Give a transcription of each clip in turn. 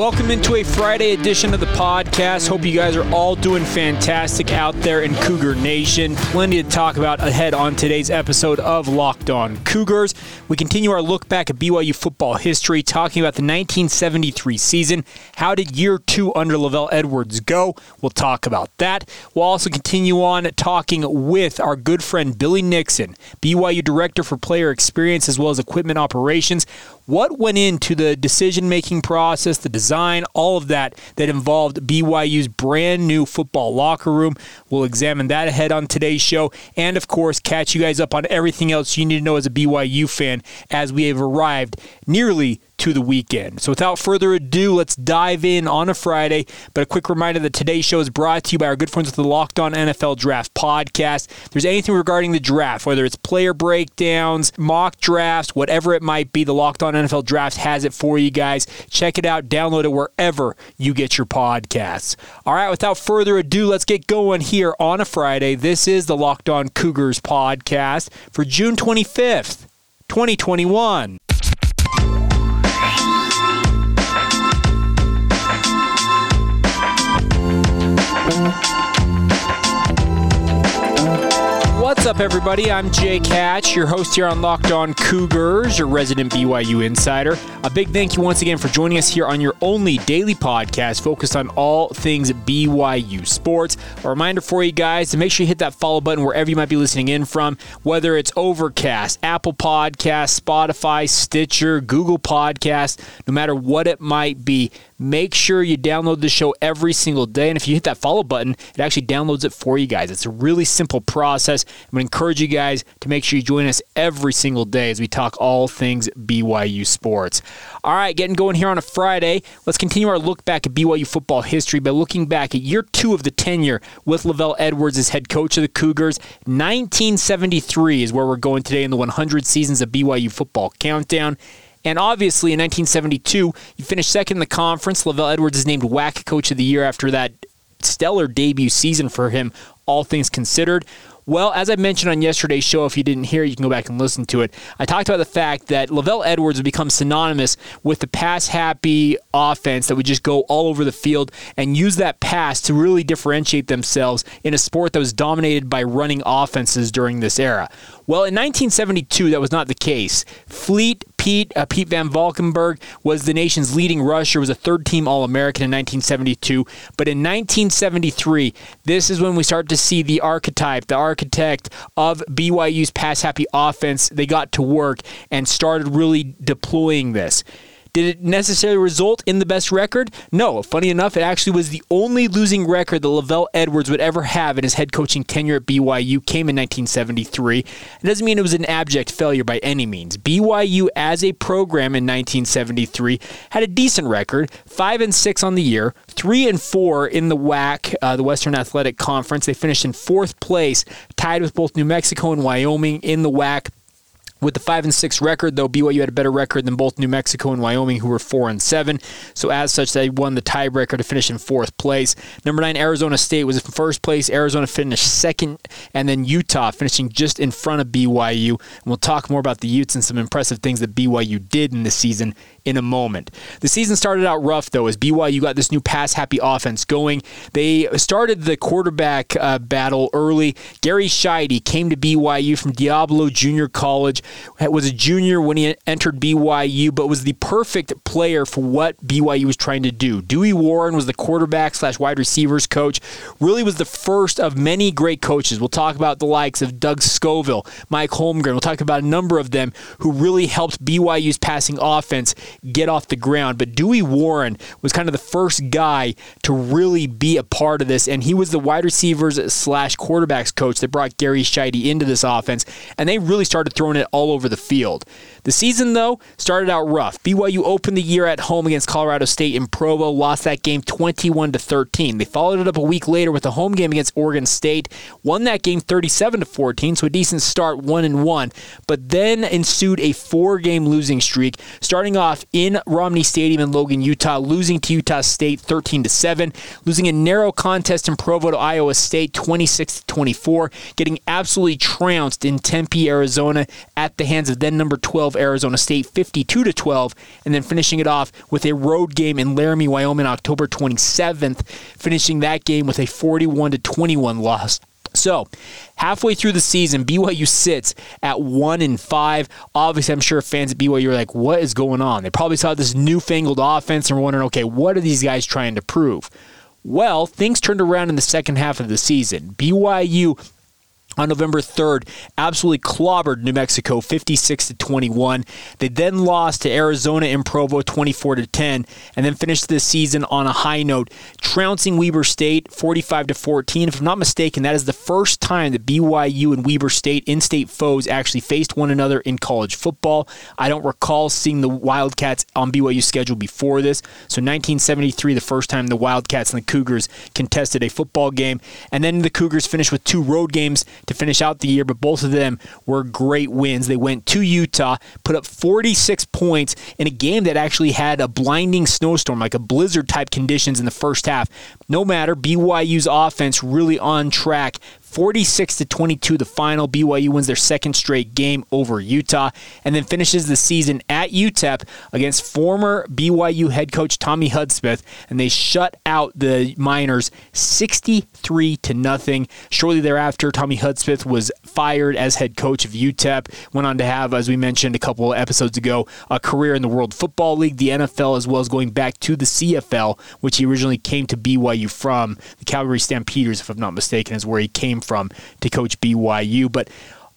Welcome into a Friday edition of the podcast. Hope you guys are all doing fantastic out there in Cougar Nation. Plenty to talk about ahead on today's episode of Locked On Cougars. We continue our look back at BYU football history, talking about the 1973 season. How did year two under LaVell Edwards go? We'll talk about that. We'll also continue on talking with our good friend Billy Nixon, BYU Director for Player Experience as well as Equipment Operations. What went into the decision making process, the design, all of that that involved BYU's brand new football locker room? We'll examine that ahead on today's show. And of course, catch you guys up on everything else you need to know as a BYU fan as we have arrived nearly to the weekend. So without further ado, let's dive in on a Friday. But a quick reminder that today's show is brought to you by our good friends with the Locked On NFL Draft podcast. If there's anything regarding the draft, whether it's player breakdowns, mock drafts, whatever it might be, the Locked On NFL Draft has it for you guys. Check it out, download it wherever you get your podcasts. All right, without further ado, let's get going here on a Friday. This is the Locked On Cougars podcast for June 25th, 2021. What's up, everybody? I'm Jake Hatch, your host here on Locked On Cougars, your resident BYU insider. A big thank you once again for joining us here on your only daily podcast focused on all things BYU sports. A reminder for you guys to make sure you hit that follow button wherever you might be listening in from, whether it's Overcast, Apple Podcast, Spotify, Stitcher, Google Podcast, no matter what it might be. Make sure you download the show every single day. And if you hit that follow button, it actually downloads it for you guys. It's a really simple process. I'm going to encourage you guys to make sure you join us every single day as we talk all things BYU sports. All right, getting going here on a Friday. Let's continue our look back at BYU football history by looking back at year two of the tenure with LaVell Edwards as head coach of the Cougars. 1973 is where we're going today in the 100 seasons of BYU football countdown. And obviously, in 1972, you finished second in the conference. LaVell Edwards is named WAC Coach of the Year after that stellar debut season for him, all things considered. Well, as I mentioned on yesterday's show, if you didn't hear, you can go back and listen to it. I talked about the fact that LaVell Edwards would become synonymous with the pass happy offense that would just go all over the field and use that pass to really differentiate themselves in a sport that was dominated by running offenses during this era. Well, in 1972, that was not the case. Fleet Pete uh, Pete Van Valkenburg was the nation's leading rusher, was a third-team All-American in 1972. But in 1973, this is when we start to see the archetype, the architect of BYU's pass-happy offense. They got to work and started really deploying this. Did it necessarily result in the best record? No. Funny enough, it actually was the only losing record that LaVell Edwards would ever have in his head coaching tenure at BYU, came in 1973. It doesn't mean it was an abject failure by any means. BYU, as a program in 1973, had a decent record, 5 and 6 on the year, 3 and 4 in the WAC, uh, the Western Athletic Conference. They finished in fourth place, tied with both New Mexico and Wyoming in the WAC. With the five and six record, though, BYU had a better record than both New Mexico and Wyoming, who were four and seven. So as such, they won the tiebreaker to finish in fourth place. Number nine, Arizona State was in first place. Arizona finished second, and then Utah finishing just in front of BYU. And we'll talk more about the Utes and some impressive things that BYU did in the season in a moment. The season started out rough, though, as BYU got this new pass happy offense going. They started the quarterback uh, battle early. Gary Sheide came to BYU from Diablo Junior College, was a junior when he entered BYU, but was the perfect player for what BYU was trying to do. Dewey Warren was the quarterback slash wide receivers coach, really was the first of many great coaches. We'll talk about the likes of Doug Scovil, Mike Holmgren. We'll talk about a number of them who really helped BYU's passing offense get off the ground. But Dewey Warren was kind of the first guy to really be a part of this, and he was the wide receivers slash quarterbacks coach that brought Gary Sheide into this offense, and they really started throwing it all over the field. The season, though, started out rough. BYU opened the year at home against Colorado State in Provo, lost that game 21 to 13. They followed it up a week later with a home game against Oregon State, won that game 37 to 14, so a decent start, one and one. But then ensued a four-game losing streak, starting off in Romney Stadium in Logan, Utah, losing to Utah State 13 to 7, losing a narrow contest in Provo to Iowa State 26 to 24, getting absolutely trounced in Tempe, Arizona at the hands of then number 12 Arizona State 52 to 12, and then finishing it off with a road game in Laramie, Wyoming, October 27th, finishing that game with a 41 to 21 loss. So, halfway through the season, BYU sits at one and five. Obviously, I'm sure fans at BYU are like, "What is going on?" They probably saw this newfangled offense and were wondering, "Okay, what are these guys trying to prove?" Well, things turned around in the second half of the season. BYU on November 3rd, absolutely clobbered New Mexico 56 to 21. They then lost to Arizona in Provo 24 to 10 and then finished the season on a high note, trouncing Weber State 45 to 14. If I'm not mistaken, that is the first time that BYU and Weber State in-state foes actually faced one another in college football. I don't recall seeing the Wildcats on BYU's schedule before this. So 1973 the first time the Wildcats and the Cougars contested a football game and then the Cougars finished with two road games to finish out the year, but both of them were great wins. They went to Utah, put up 46 points in a game that actually had a blinding snowstorm, like a blizzard type conditions in the first half. No matter, BYU's offense really on track 46 to 22 the final. BYU wins their second straight game over Utah and then finishes the season at UTEP against former BYU head coach Tommy Hudspeth and they shut out the Miners 63 to nothing. Shortly thereafter Tommy Hudspeth was fired as head coach of UTEP went on to have as we mentioned a couple episodes ago a career in the World Football League the NFL as well as going back to the CFL which he originally came to BYU from. The Calgary Stampeders if I'm not mistaken is where he came came from to coach BYU. But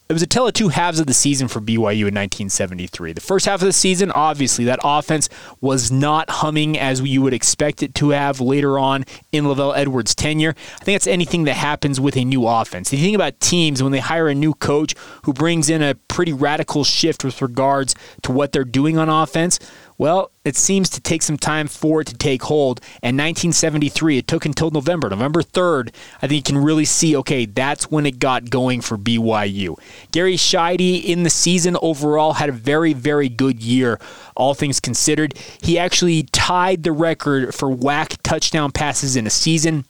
it was a tale of two halves of the season for BYU in 1973. The first half of the season, obviously, that offense was not humming as you would expect it to have later on in LaVell Edwards' tenure. I think that's anything that happens with a new offense. You think about teams when they hire a new coach who brings in a pretty radical shift with regards to what they're doing on offense, well, it seems to take some time for it to take hold. And 1973, it took until November, November 3rd. I think you can really see, okay, that's when it got going for BYU. Gary Sheide in the season overall had a very, very good year, all things considered. He actually tied the record for WAC touchdown passes in a season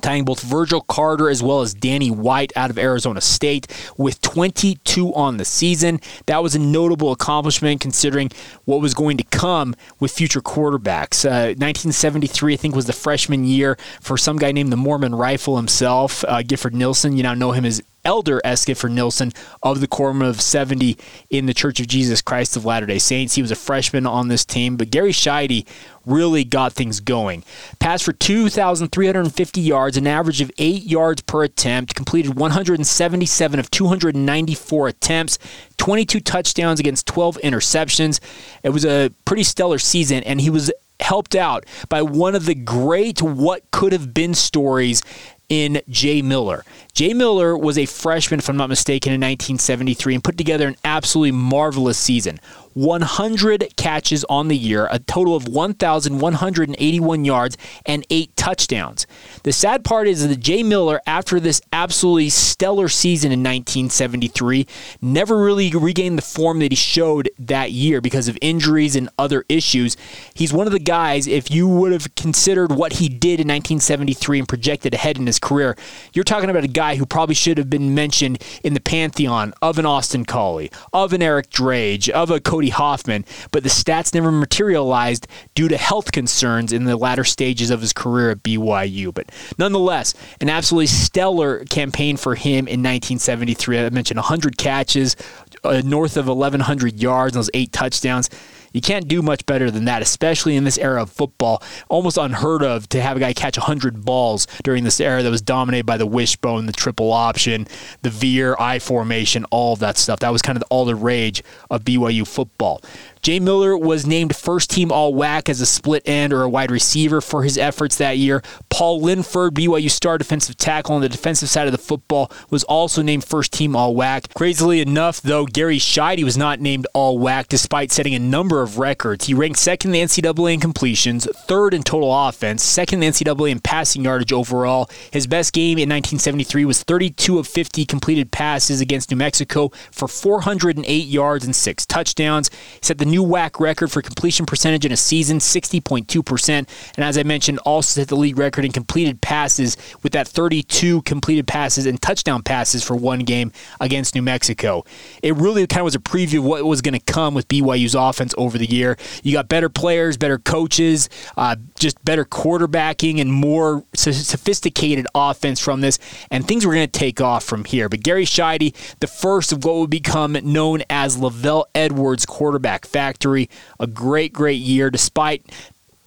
tying both Virgil Carter as well as Danny White out of Arizona State with 22 on the season. That was a notable accomplishment considering what was going to come with future quarterbacks. Uh, 1973, I think, was the freshman year for some guy named the Mormon Rifle himself, uh, Gifford Nielsen. You now know him as Elder S. Gifford Nielsen of the Quorum of 70 in the Church of Jesus Christ of Latter day Saints. He was a freshman on this team, but Gary Sheide really got things going. Passed for 2,350 yards, an average of 8 yards per attempt, completed 177 of 294 attempts, 22 touchdowns against 12 interceptions. It was a pretty stellar season, and he was helped out by one of the great what could have been stories in Jay Miller. Jay Miller was a freshman, if I'm not mistaken, in 1973 and put together an absolutely marvelous season. 100 catches on the year, a total of 1,181 yards, and eight touchdowns. The sad part is that Jay Miller, after this absolutely stellar season in 1973, never really regained the form that he showed that year because of injuries and other issues. He's one of the guys, if you would have considered what he did in 1973 and projected ahead in his career, you're talking about a guy who probably should have been mentioned in the pantheon of an Austin Collie, of an Eric Drage, of a Cody Cody Hoffman, but the stats never materialized due to health concerns in the latter stages of his career at BYU. But nonetheless, an absolutely stellar campaign for him in 1973. I mentioned 100 catches, uh, north of 1,100 yards, and those eight touchdowns. You can't do much better than that, especially in this era of football. Almost unheard of to have a guy catch 100 balls during this era that was dominated by the wishbone, the triple option, the veer, I formation, all of that stuff. That was kind of all the rage of BYU football. Jay Miller was named first team All WAC as a split end or a wide receiver for his efforts that year. Paul Linford, BYU star defensive tackle on the defensive side of the football, was also named first team All WAC. Crazily enough, though, Gary Sheide was not named All WAC despite setting a number of records. He ranked second in the NCAA in completions, third in total offense, second in the NCAA in passing yardage overall. His best game in 1973 was 32 of 50 completed passes against New Mexico for 408 yards and six touchdowns. He set the new WAC record for completion percentage in a season, 60.2%. And as I mentioned, also set the league record in completed passes with that 32 completed passes and touchdown passes for one game against New Mexico. It really kind of was a preview of what was going to come with BYU's offense over the year. You got better players, better coaches, uh, just better quarterbacking, and more sophisticated offense from this. And things were going to take off from here. But Gary Sheide, the first of what would become known as LaVell Edwards Quarterback Factory, a great, great year despite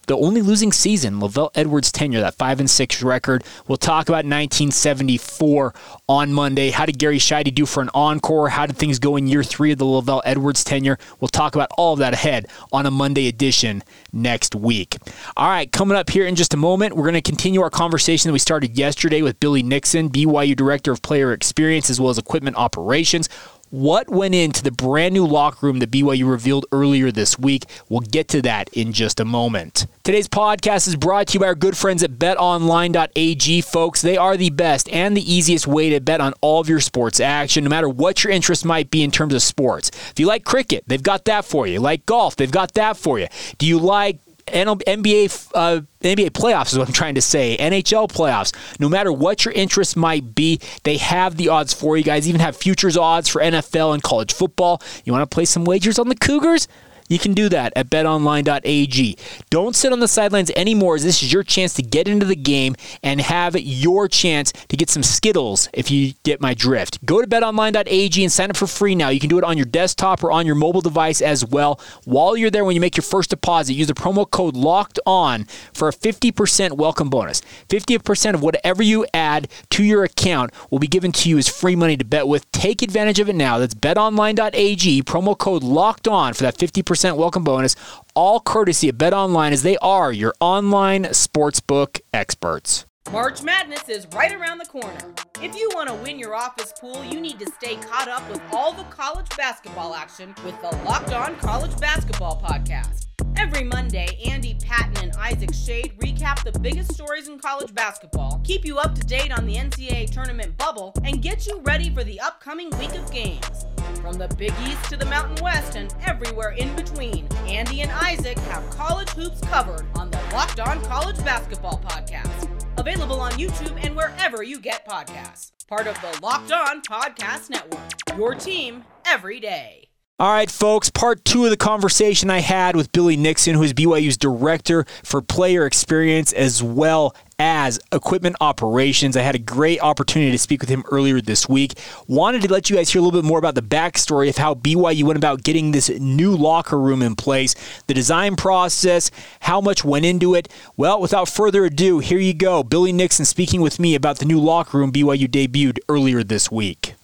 the only losing season, LaVell Edwards' tenure, that 5 and 6 record. We'll talk about 1974 on Monday. How did Gary Sheide do for an encore? How did things go in year three of the LaVell Edwards tenure? We'll talk about all of that ahead on a Monday edition next week. All right, coming up here in just a moment, we're going to continue our conversation that we started yesterday with Billy Nixon, BYU Director of Player Experience as well as Equipment Operations. What went into the brand new locker room that BYU revealed earlier this week? We'll get to that in just a moment. Today's podcast is brought to you by our good friends at betonline.ag, folks. They are the best and the easiest way to bet on all of your sports action, no matter what your interest might be in terms of sports. If you like cricket, they've got that for you. Like golf, they've got that for you. Do you like NBA uh, NBA playoffs is what I'm trying to say. NHL playoffs. No matter what your interest might be, they have the odds for you guys. Even have futures odds for NFL and college football. You want to play some wagers on the Cougars? You can do that at betonline.ag. Don't sit on the sidelines anymore. As this is your chance to get into the game and have your chance to get some Skittles if you get my drift. Go to betonline.ag and sign up for free now. You can do it on your desktop or on your mobile device as well. While you're there, when you make your first deposit, use the promo code LOCKED ON for a 50% welcome bonus. 50% of whatever you add to your account will be given to you as free money to bet with. Take advantage of it now. That's betonline.ag, promo code LOCKED ON for that 50% 50% welcome bonus, all courtesy of Bet Online as they are your online sportsbook experts. March Madness is right around the corner. If you want to win your office pool, you need to stay caught up with all the college basketball action with the Locked On College Basketball Podcast. Every Monday, Andy Patton and Isaac Schade recap the biggest stories in college basketball, keep you up to date on the NCAA tournament bubble, and get you ready for the upcoming week of games. From the Big East to the Mountain West and everywhere in between, Andy and Isaac have college hoops covered on the Locked On College Basketball Podcast. Available on YouTube and wherever you get podcasts. Part of the Locked On Podcast Network. Your team every day. All right, folks, part two of the conversation I had with Billy Nixon, who is BYU's director for player experience as well as equipment operations. I had a great opportunity to speak with him earlier this week. Wanted to let you guys hear a little bit more about the backstory of how BYU went about getting this new locker room in place, the design process, how much went into it. Well, without further ado, here you go. Billy Nixon speaking with me about the new locker room BYU debuted earlier this week.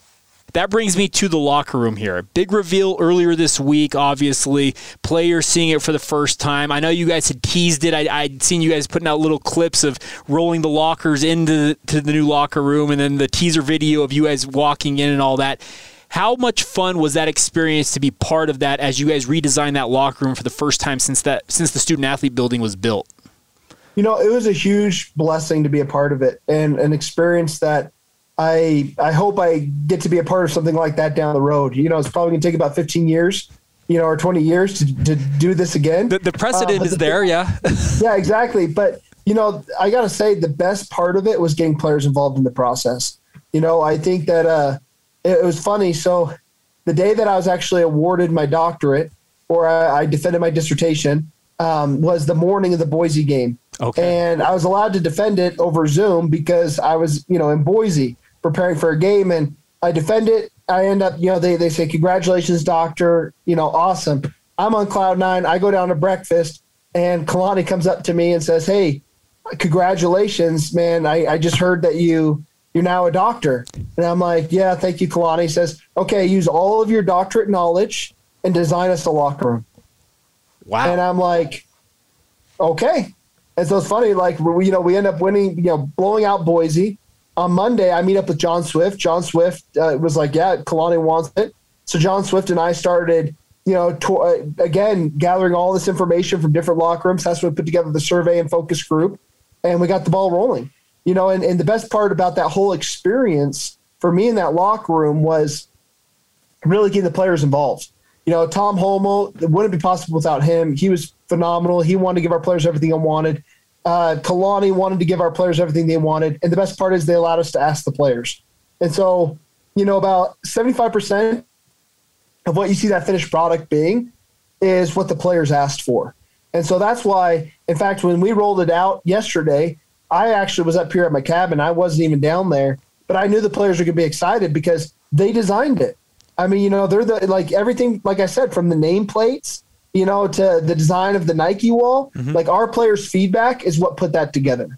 That brings me to the locker room here. Big reveal earlier this week, obviously. Players seeing it for the first time. I know you guys had teased it. I, would seen you guys putting out little clips of rolling the lockers into the, the new locker room and then the teaser video of you guys walking in and all that. How much fun was that experience to be part of that as you guys redesigned that locker room for the first time since that since the student athlete building was built? You know, it was a huge blessing to be a part of it and an experience that I I hope I get to be a part of something like that down the road. You know, it's probably going to take about 15 years, you know, or 20 years to, to do this again. The, the precedent uh, is the, there, yeah. yeah, exactly. But you know, I got to say the best part of it was getting players involved in the process. You know, I think that uh, it, it was funny. So the day that I was actually awarded my doctorate, or I, I defended my dissertation, um, was the morning of the Boise game. Okay. And I was allowed to defend it over Zoom because I was, you know, in Boise preparing for a game and I defend it. I end up, you know, they, they say, congratulations, doctor, you know, awesome. I'm on cloud nine. I go down to breakfast and Kalani comes up to me and says, Hey, congratulations, man. I, I just heard that you, you're now a doctor. And I'm like, yeah, thank you, Kalani. He says, okay, use all of your doctorate knowledge and design us a locker room. Wow. And I'm like, okay. And so it's funny, like we, you know, we end up winning, you know, blowing out Boise. On Monday, I meet up with John Swift. John Swift uh, was like, "Yeah, Kalani wants it." So John Swift and I started, you know, to, uh, again gathering all this information from different locker rooms. That's when we put together the survey and focus group, and we got the ball rolling. You know, and, and the best part about that whole experience for me in that locker room was really getting the players involved. You know, Tom Holmoe, it wouldn't be possible without him. He was phenomenal. He wanted to give our players everything they wanted. Uh, Kalani wanted to give our players everything they wanted. And the best part is they allowed us to ask the players. And so, you know, about 75% of what you see that finished product being is what the players asked for. And so that's why, in fact, when we rolled it out yesterday, I actually was up here at my cabin. I wasn't even down there, but I knew the players were going to be excited because they designed it. I mean, you know, they're the like everything, like I said, from the nameplates, you know, to the design of the Nike wall. Mm-hmm. Like our players' feedback is what put that together.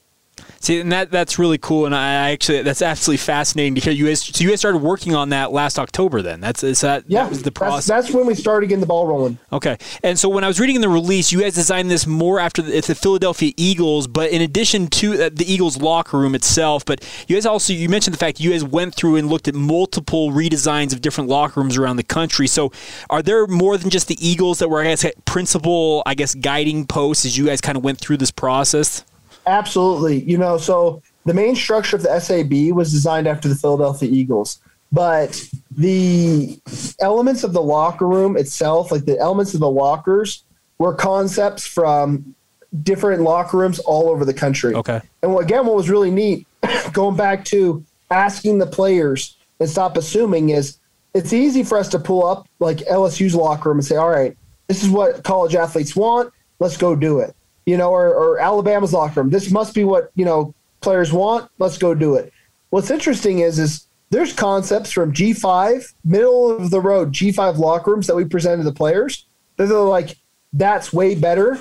See, and that that's really cool, and I actually that's absolutely fascinating to hear you guys. So you guys started working on that last October, then? That's is that yeah, that was the process. That's, that's, when we started getting the ball rolling. Okay, and so when I was reading in the release, you guys designed this more after the, the Philadelphia Eagles, but in addition to uh, the Eagles locker room itself, but you guys also you mentioned the fact you guys went through and looked at multiple redesigns of different locker rooms around the country. So are there more than just the Eagles that were I guess principal I guess guiding posts as you guys kind of went through this process? Absolutely. You know, so the main structure of the SAB was designed after the Philadelphia Eagles, but the elements of the locker room itself, like the elements of the lockers, were concepts from different locker rooms all over the country. Okay. And again, what was really neat, going back to asking the players and stop assuming, is it's easy for us to pull up like LSU's locker room and say, all right, this is what college athletes want. Let's go do it you know, or, or Alabama's locker room. This must be what, you know, players want. Let's go do it. What's interesting is, is there's concepts from G5, middle of the road G5 locker rooms that we present to the players. That they're like, that's way better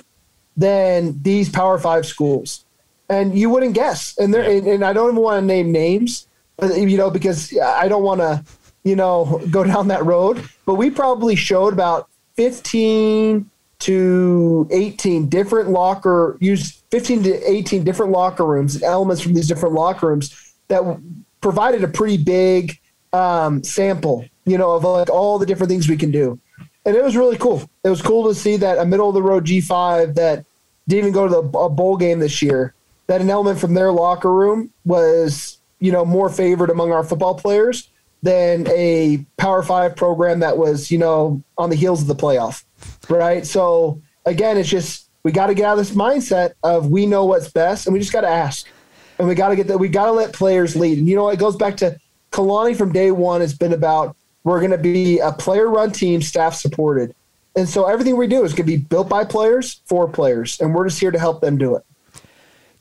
than these Power Five schools. And you wouldn't guess. And there, and, and I don't even want to name names, you know, because I don't want to, you know, go down that road. But we probably showed about 15 to 18 different locker use 15 to 18 different locker rooms elements from these different locker rooms that provided a pretty big um, sample you know of like all the different things we can do. And it was really cool. It was cool to see that a middle of the road g5 that didn't even go to the a bowl game this year that an element from their locker room was you know more favored among our football players than a power five program that was you know on the heels of the playoff right? So again, it's just we got to get out of this mindset of we know what's best, and we just got to ask, and we got to get that. We got to let players lead. And you know, it goes back to Kalani from day one has been about we're going to be a player-run team, staff supported, and so everything we do is going to be built by players for players, and we're just here to help them do it.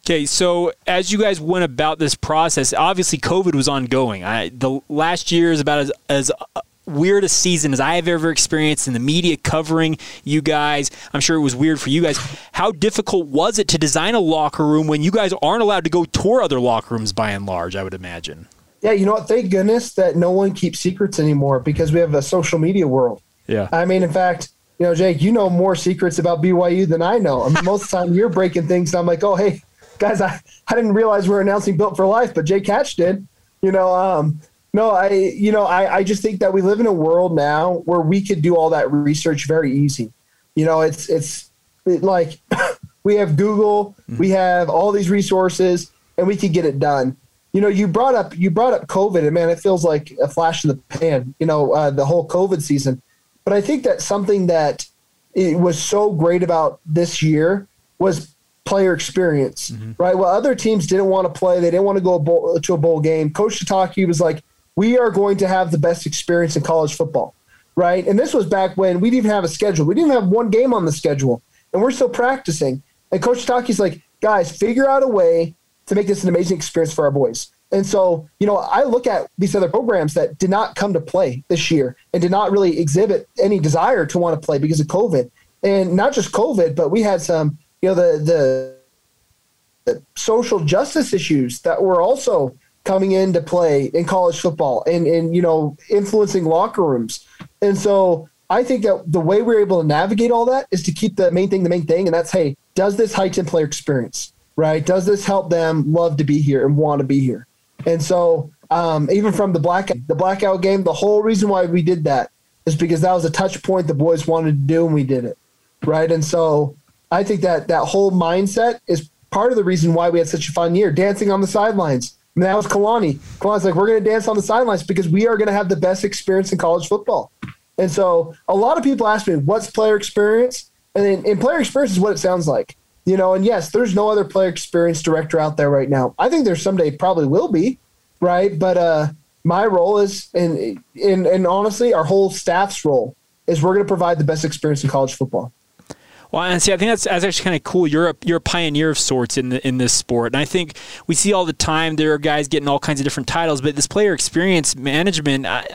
Okay, so as you guys went about this process, obviously COVID was ongoing. I, the last year is about as, as uh, weirdest season as I have ever experienced in the media covering you guys. I'm sure it was weird for you guys. How difficult was it to design a locker room when you guys aren't allowed to go tour other locker rooms by and large, I would imagine? Yeah, you know what? Thank goodness that no one keeps secrets anymore because we have a social media world. Yeah. I mean, in fact, you know, Jake, you know more secrets about BYU than I know. I mean, most of the time you're breaking things, and I'm like, oh, hey, guys, I, I didn't realize we are announcing Built for Life, but Jake Hatch did. You know, um, no, I you know I, I just think that we live in a world now where we could do all that research very easy. You know, it's it's it, like we have Google, mm-hmm. we have all these resources, and we could get it done. You know, you brought up you brought up COVID, and man, it feels like a flash in the pan. You know, uh, the whole COVID season. But I think that something that it was so great about this year was player experience, mm-hmm. right? Well, other teams didn't want to play; they didn't want to go a bowl, to a bowl game. Coach Sitake was like, we are going to have the best experience in college football, right? And this was back when we didn't even have a schedule. We didn't have one game on the schedule, and we're still practicing. And Coach Taki's like, guys, figure out a way to make this an amazing experience for our boys. And so, you know, I look at these other programs that did not come to play this year and did not really exhibit any desire to want to play because of COVID. And not just COVID, but we had some, you know, the the, the social justice issues that were also coming into play in college football and, and you know influencing locker rooms and so I think that the way we're able to navigate all that is to keep the main thing the main thing, and that's hey, does this heighten player experience? Right? Does this help them love to be here and want to be here? And so, um, even from the black the blackout game, the whole reason why we did that is because that was a touch point the boys wanted to do, and we did it. Right? And so, I think that that whole mindset is part of the reason why we had such a fun year, dancing on the sidelines. That was Kalani. Kalani's like, we're going to dance on the sidelines because we are going to have the best experience in college football. And so a lot of people ask me, what's player experience? And then in player experience is what it sounds like. You know, and yes, there's no other player experience director out there right now. I think there someday probably will be, right? But uh my role is and and and honestly, our whole staff's role is we're going to provide the best experience in college football. Well, and see, I think that's, that's actually kind of cool. You're a, you're a pioneer of sorts in the, in this sport, and I think we see all the time there are guys getting all kinds of different titles, but this player experience management. I,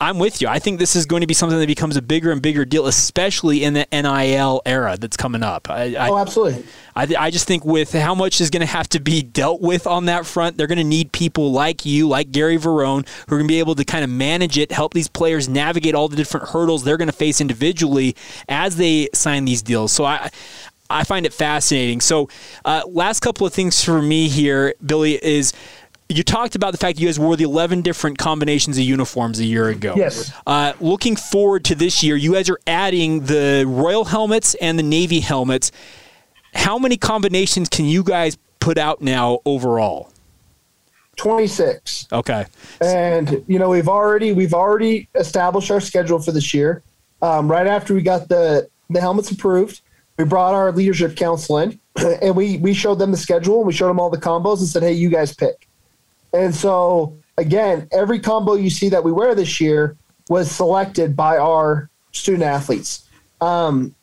I'm with you. I think this is going to be something that becomes a bigger and bigger deal, especially in the NIL era that's coming up. I, oh, absolutely. I, I just think with how much is going to have to be dealt with on that front, they're going to need people like you, like Gary Verone, who are going to be able to kind of manage it, help these players navigate all the different hurdles they're going to face individually as they sign these deals. So I. I find it fascinating. So, uh, last couple of things for me here, Billy, is you talked about the fact you guys wore the 11 different combinations of uniforms a year ago. Yes. Uh, looking forward to this year, you guys are adding the Royal helmets and the Navy helmets. How many combinations can you guys put out now overall? 26. Okay. And you know, we've already we've already established our schedule for this year. Um, right after we got the the helmets approved, we brought our leadership council in and we we showed them the schedule and we showed them all the combos and said, "Hey, you guys pick." And so, again, every combo you see that we wear this year was selected by our student athletes. Um,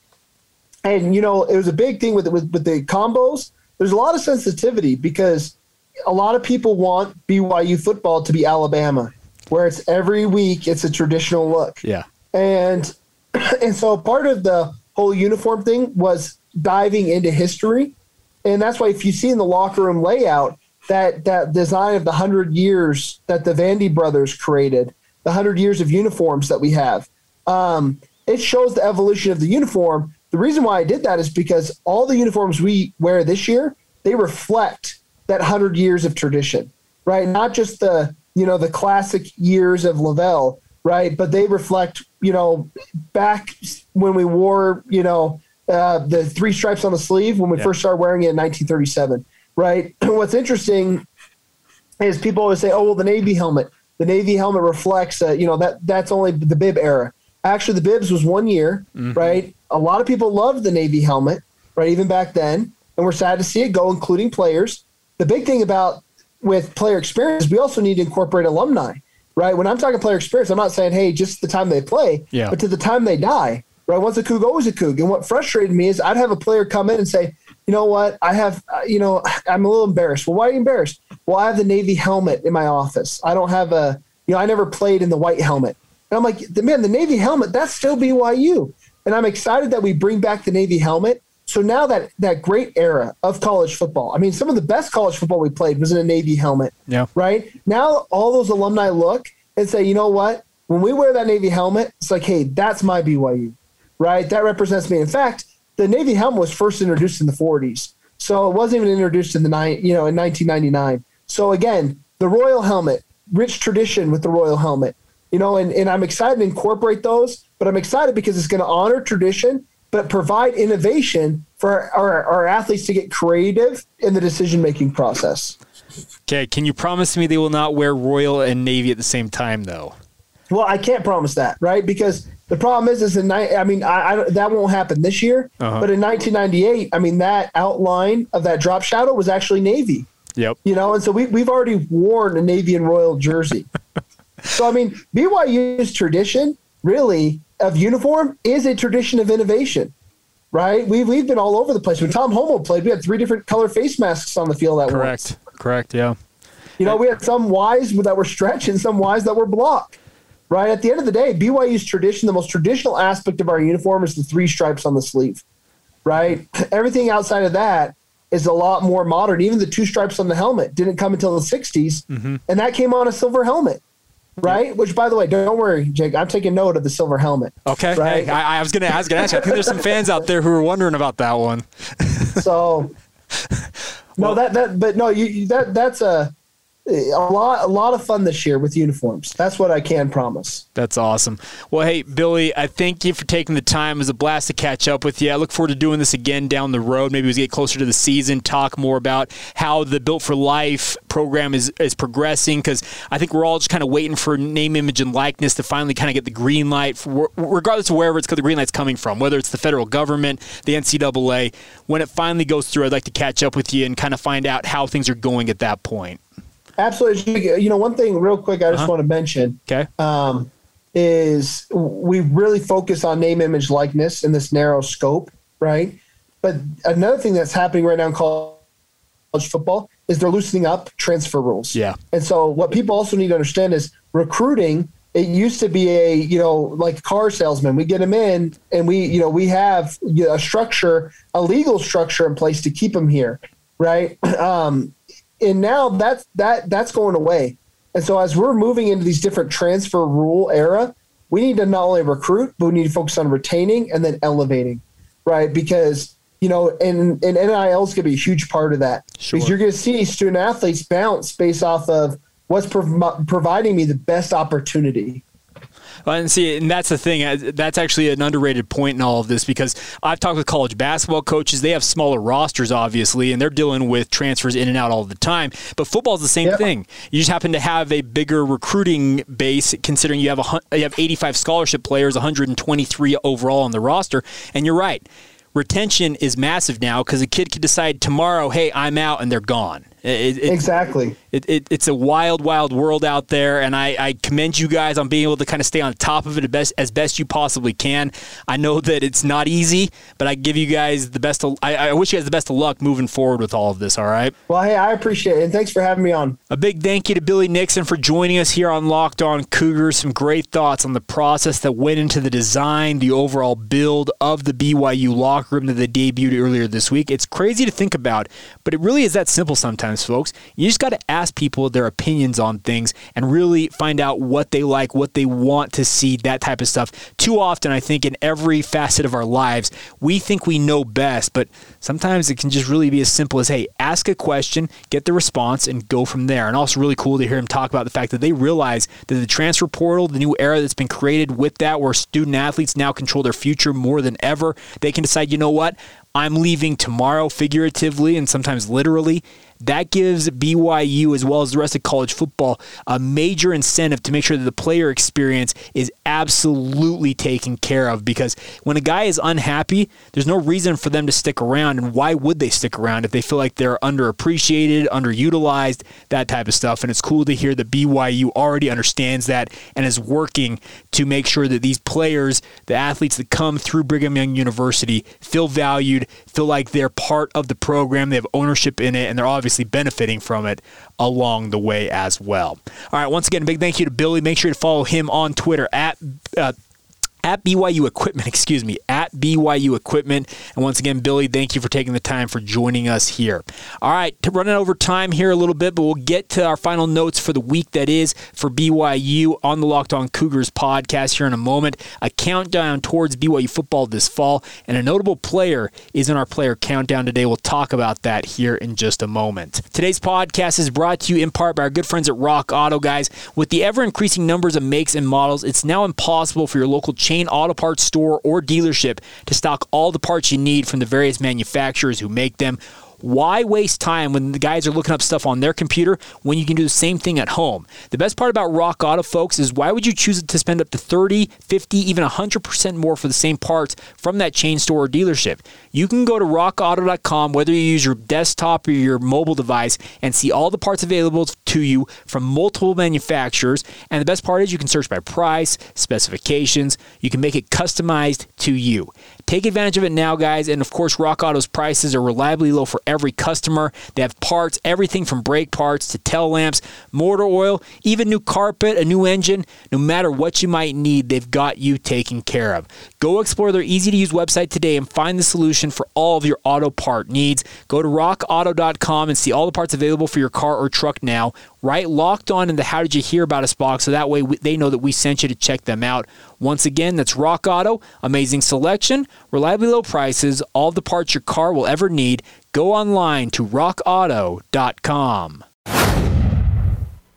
and you know, it was a big thing with, with with the combos. There's a lot of sensitivity because a lot of people want BYU football to be Alabama, where it's every week it's a traditional look. Yeah. And and so part of the whole uniform thing was diving into history. And that's why if you see in the locker room layout, that that design of the hundred years that the Vandy brothers created, the hundred years of uniforms that we have. Um, it shows the evolution of the uniform. The reason why I did that is because all the uniforms we wear this year they reflect that hundred years of tradition, right? Not just the you know the classic years of LaVell, right? But they reflect you know back when we wore you know uh, the three stripes on the sleeve when we yeah. first started wearing it in 1937 right? What's interesting is people always say, "Oh, well, the Navy helmet, the Navy helmet reflects, uh, you know, that that's only the bib era." Actually, the bibs was one year, mm-hmm. right? A lot of people loved the Navy helmet, right? Even back then, and we're sad to see it go, including players. The big thing about with player experience, we also need to incorporate alumni, right? When I'm talking player experience, I'm not saying, hey, just the time they play, yeah. but to the time they die, right? Once a Coug, always a Coug. And what frustrated me is I'd have a player come in and say, you know what? I have, uh, you know, I'm a little embarrassed. Well, why are you embarrassed? Well, I have the Navy helmet in my office. I don't have a, you know, I never played in the white helmet. And I'm like, the man, the Navy helmet, that's still BYU. And I'm excited that we bring back the Navy helmet. So now that that great era of college football, I mean, some of the best college football we played was in a Navy helmet. Yeah. Right now, all those alumni look and say, you know what? When we wear that Navy helmet, it's like, hey, that's my BYU, right? That represents me. In fact, the Navy helmet was first introduced in the 40s, so it wasn't even introduced in the nine, you know, in 1999. So again, the Royal helmet, rich tradition with the Royal helmet, you know, and, and I'm excited to incorporate those, but I'm excited because it's going to honor tradition, but provide innovation for our, our athletes to get creative in the decision making process. Okay, can you promise me they will not wear Royal and Navy at the same time, though? Well, I can't promise that, right? Because the problem is, is in I mean, I, I that won't happen this year. Uh-huh. But in 1998, I mean, that outline of that drop shadow was actually Navy. Yep. You know, and so we we've already worn a Navy and Royal jersey. so I mean, BYU's tradition really of uniform is a tradition of innovation, right? We've we've been all over the place. When Tom Holmoe played, we had three different color face masks on the field at Correct. once. Correct. Yeah. You know, we had some Ys that were stretch and some Ys that were block right? At the end of the day, BYU's tradition, the most traditional aspect of our uniform is the three stripes on the sleeve, right? Everything outside of that is a lot more modern. Even the two stripes on the helmet didn't come until the 60s, mm-hmm. and that came on a silver helmet. right? Which, by the way, don't worry, Jake. I'm taking note of the silver helmet. Okay. Right? Hey, I, I was gonna, I was gonna ask you. I think there's some fans out there who are wondering about that one. so, no, that that, but no, you- that that's a a lot a lot of fun this year with uniforms. That's what I can promise. That's awesome. Well, hey, Billy, I thank you for taking the time. It was a blast to catch up with you. I look forward to doing this again down the road. Maybe we get closer to the season, talk more about how the Built for Life program is, is progressing because I think we're all just kind of waiting for name, image, and likeness to finally kind of get the green light, for, regardless of wherever it's the green light's coming from, whether it's the federal government, the NCAA. When it finally goes through, I'd like to catch up with you and kind of find out how things are going at that point. Absolutely. You know, one thing real quick I just Uh-huh. want to mention Okay. um, is we really focus on name, image, likeness in this narrow scope, right? But another thing that's happening right now in college football is they're loosening up transfer rules. Yeah. And so what people also need to understand is recruiting. It used to be a you know like car salesman. We get them in, and we you know we have a structure, a legal structure in place to keep them here, right? Um, and now that's that that's going away. And so as we're moving into these different transfer rule era, we need to not only recruit, but we need to focus on retaining and then elevating, right? Because you know, and and NIL is going to be a huge part of that Sure. because you're going to see student athletes bounce based off of what's prov- providing me the best opportunity. Well, and see, and that's the thing. uh, That's actually an underrated point in all of this because I've talked with college basketball coaches. They have smaller rosters, obviously, and they're dealing with transfers in and out all the time. But football is the same Yep. thing. You just happen to have a bigger recruiting base, considering you have a, you have 85 scholarship players, 123 overall on the roster. And you're right. Retention is massive now because a kid could decide tomorrow, "Hey, I'm out," and they're gone. It- it- Exactly. it, it, it's a wild, wild world out there, and I, I commend you guys on being able to kind of stay on top of it as best, as best you possibly can. I know that it's not easy, but I give you guys the best. Of, I, I wish you guys the best of luck moving forward with all of this. All right. Well, hey, I appreciate it, and thanks for having me on. A big thank you to Billy Nixon for joining us here on Locked On Cougars. Some great thoughts on the process that went into the design, the overall build of the BYU locker room that they debuted earlier this week. It's crazy to think about, but it really is that simple sometimes, folks. You just got to ask people their opinions on things and really find out what they like, what they want to see, that type of stuff. Too often, I think, in every facet of our lives, we think we know best, but sometimes it can just really be as simple as hey, ask a question, get the response, and go from there. And also, really cool to hear him talk about the fact that they realize that the transfer portal, the new era that's been created with that, where student athletes now control their future more than ever, they can decide, you know what? I'm leaving tomorrow, figuratively and sometimes literally. That gives BYU, as well as the rest of college football, a major incentive to make sure that the player experience is absolutely taken care of. Because when a guy is unhappy, there's no reason for them to stick around. And why would they stick around if they feel like they're underappreciated, underutilized, that type of stuff? And it's cool to hear that BYU already understands that and is working to make sure that these players, the athletes that come through Brigham Young University, feel valued, feel like they're part of the program, they have ownership in it, and they're obviously benefiting from it along the way as well. All right, once again, big thank you to Billy. Make sure to follow him on Twitter at. Uh, at BYU Equipment, excuse me, at BYU Equipment. And once again, Billy, thank you for taking the time for joining us here. All right, running over time here a little bit, but we'll get to our final notes for the week that is for BYU on the Locked On Cougars podcast here in a moment. A countdown towards BYU football this fall, and a notable player is in our player countdown today. We'll talk about that here in just a moment. Today's podcast is brought to you in part by our good friends at Rock Auto, guys. With the ever increasing numbers of makes and models, it's now impossible for your local auto parts store or dealership to stock all the parts you need from the various manufacturers who make them. Why waste time when the guys are looking up stuff on their computer when you can do the same thing at home? The best part about Rock Auto, folks, is why would you choose to spend up to 30, 50, even 100% more for the same parts from that chain store or dealership? You can go to rockauto.com, whether you use your desktop or your mobile device, and see all the parts available to you from multiple manufacturers. And the best part is you can search by price, specifications, you can make it customized to you. Take advantage of it now, guys. And of course, Rock Auto's prices are reliably low for every customer. They have parts, everything from brake parts to tail lamps, motor oil, even new carpet, a new engine. No matter what you might need, they've got you taken care of. Go explore their easy to use website today and find the solution for all of your auto part needs. Go to rockauto.com and see all the parts available for your car or truck now. Right? Locked on in the How Did You Hear About Us box, so that way we, they know that we sent you to check them out. Once again, that's Rock Auto. Amazing selection, reliably low prices, all the parts your car will ever need. Go online to rockauto.com.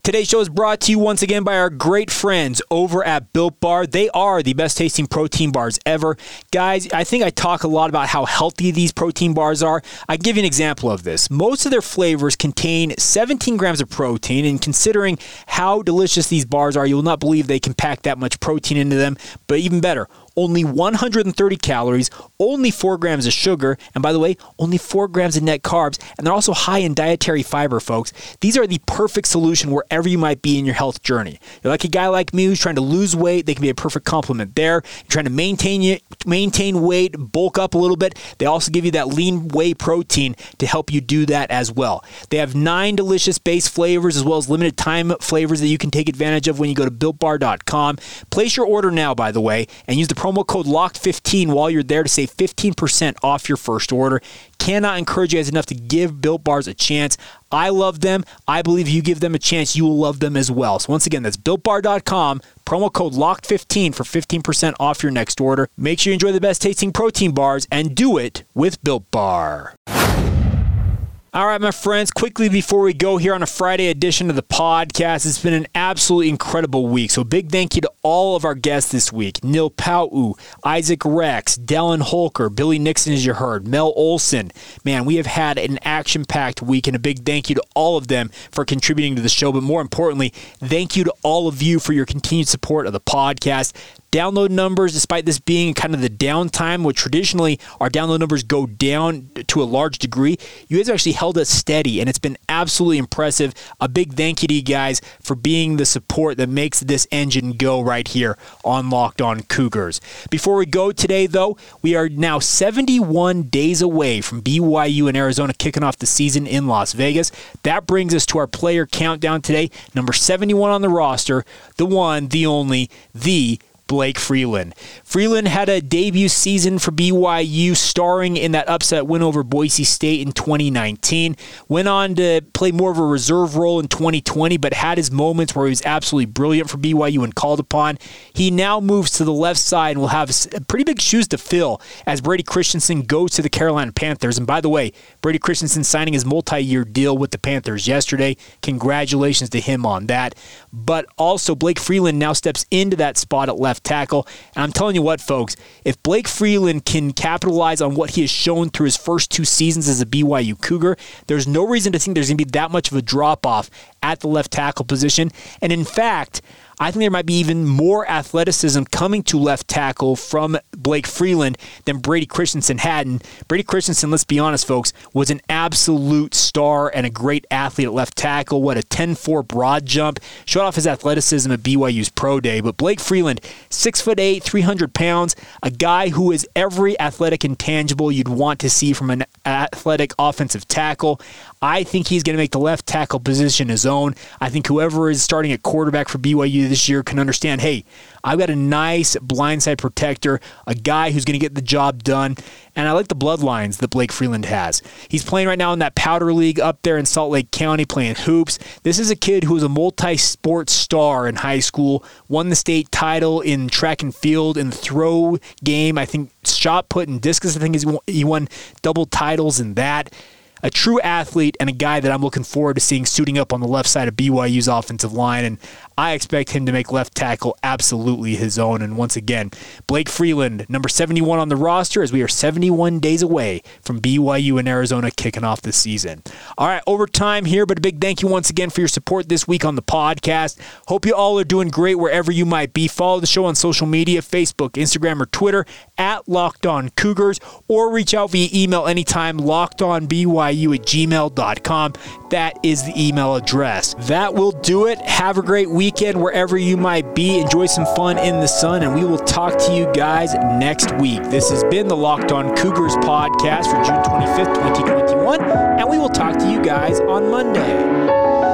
Today's show is brought to you once again by our great friends over at Built Bar. They are the best tasting protein bars ever. Guys, I think I talk a lot about how healthy these protein bars are. I give you an example of this. Most of their flavors contain 17 grams of protein, and considering how delicious these bars are, you will not believe they can pack that much protein into them. But even better, only 130 calories, only 4 grams of sugar, and by the way, only 4 grams of net carbs, and they're also high in dietary fiber, folks. These are the perfect solution wherever you might be in your health journey. You're like a guy like me who's trying to lose weight, they can be a perfect complement there. You're trying to maintain you, maintain weight, bulk up a little bit. They also give you that lean whey protein to help you do that as well. They have nine delicious base flavors as well as limited time flavors that you can take advantage of when you go to builtbar.com. Place your order now, by the way, and use the promo code LOCKED15 while you're there to save 15% off your first order. Cannot encourage you guys enough to give Built Bars a chance. I love them. I believe you give them a chance, you will love them as well. So once again, that's builtbar.com, promo code LOCKED15 for 15% off your next order. Make sure you enjoy the best tasting protein bars and do it with Built Bar. All right, my friends, quickly before we go here on a Friday edition of the podcast, it's been an absolutely incredible week. So, big thank you to all of our guests this week Neil Pau'u, Isaac Rex, Dallin Holker, Billy Nixon, as you heard, Mel Olson. Man, we have had an action packed week, and a big thank you to all of them for contributing to the show. But more importantly, thank you to all of you for your continued support of the podcast download numbers, despite this being kind of the downtime, which traditionally our download numbers go down to a large degree, you guys actually held us steady, and it's been absolutely impressive. A big thank you to you guys for being the support that makes this engine go right here on Locked On Cougars. Before we go today, though, we are now 71 days away from BYU and Arizona kicking off the season in Las Vegas. That brings us to our player countdown today. Number 71 on the roster, the one, the only, the Blake Freeland. Freeland had a debut season for BYU, starring in that upset win over Boise State in 2019. Went on to play more of a reserve role in 2020, but had his moments where he was absolutely brilliant for BYU when called upon. He now moves to the left side and will have pretty big shoes to fill as Brady Christensen goes to the Carolina Panthers. And by the way, Brady Christensen signing his multi year deal with the Panthers yesterday. Congratulations to him on that. But also, Blake Freeland now steps into that spot at left left tackle. And I'm telling you what, folks, if Blake Freeland can capitalize on what he has shown through his first two seasons as a BYU Cougar, there's no reason to think there's going to be that much of a drop off at the left tackle position. And in fact, I think there might be even more athleticism coming to left tackle from Blake Freeland than Brady Christensen had. And Brady Christensen, let's be honest, folks, was an absolute star and a great athlete at left tackle. What a 10 4 broad jump. Showed off his athleticism at BYU's Pro Day. But Blake Freeland, 6'8, 300 pounds, a guy who is every athletic intangible you'd want to see from an athletic offensive tackle. I think he's going to make the left tackle position his own. I think whoever is starting at quarterback for BYU this year can understand hey, I've got a nice blindside protector, a guy who's going to get the job done. And I like the bloodlines that Blake Freeland has. He's playing right now in that Powder League up there in Salt Lake County playing hoops. This is a kid who was a multi sport star in high school, won the state title in track and field, the throw game. I think shot put and discus. I think he won double titles in that a true athlete and a guy that I'm looking forward to seeing suiting up on the left side of BYU's offensive line. And I expect him to make left tackle absolutely his own. And once again, Blake Freeland, number 71 on the roster, as we are 71 days away from BYU and Arizona kicking off the season. All right, overtime here, but a big thank you once again for your support this week on the podcast. Hope you all are doing great wherever you might be. Follow the show on social media Facebook, Instagram, or Twitter at Locked On Cougars, or reach out via email anytime, lockedonbyu at gmail.com. That is the email address. That will do it. Have a great weekend wherever you might be. Enjoy some fun in the sun, and we will talk to you guys next week. This has been the Locked On Cougars podcast for June 25th, 2021, and we will talk to you guys on Monday.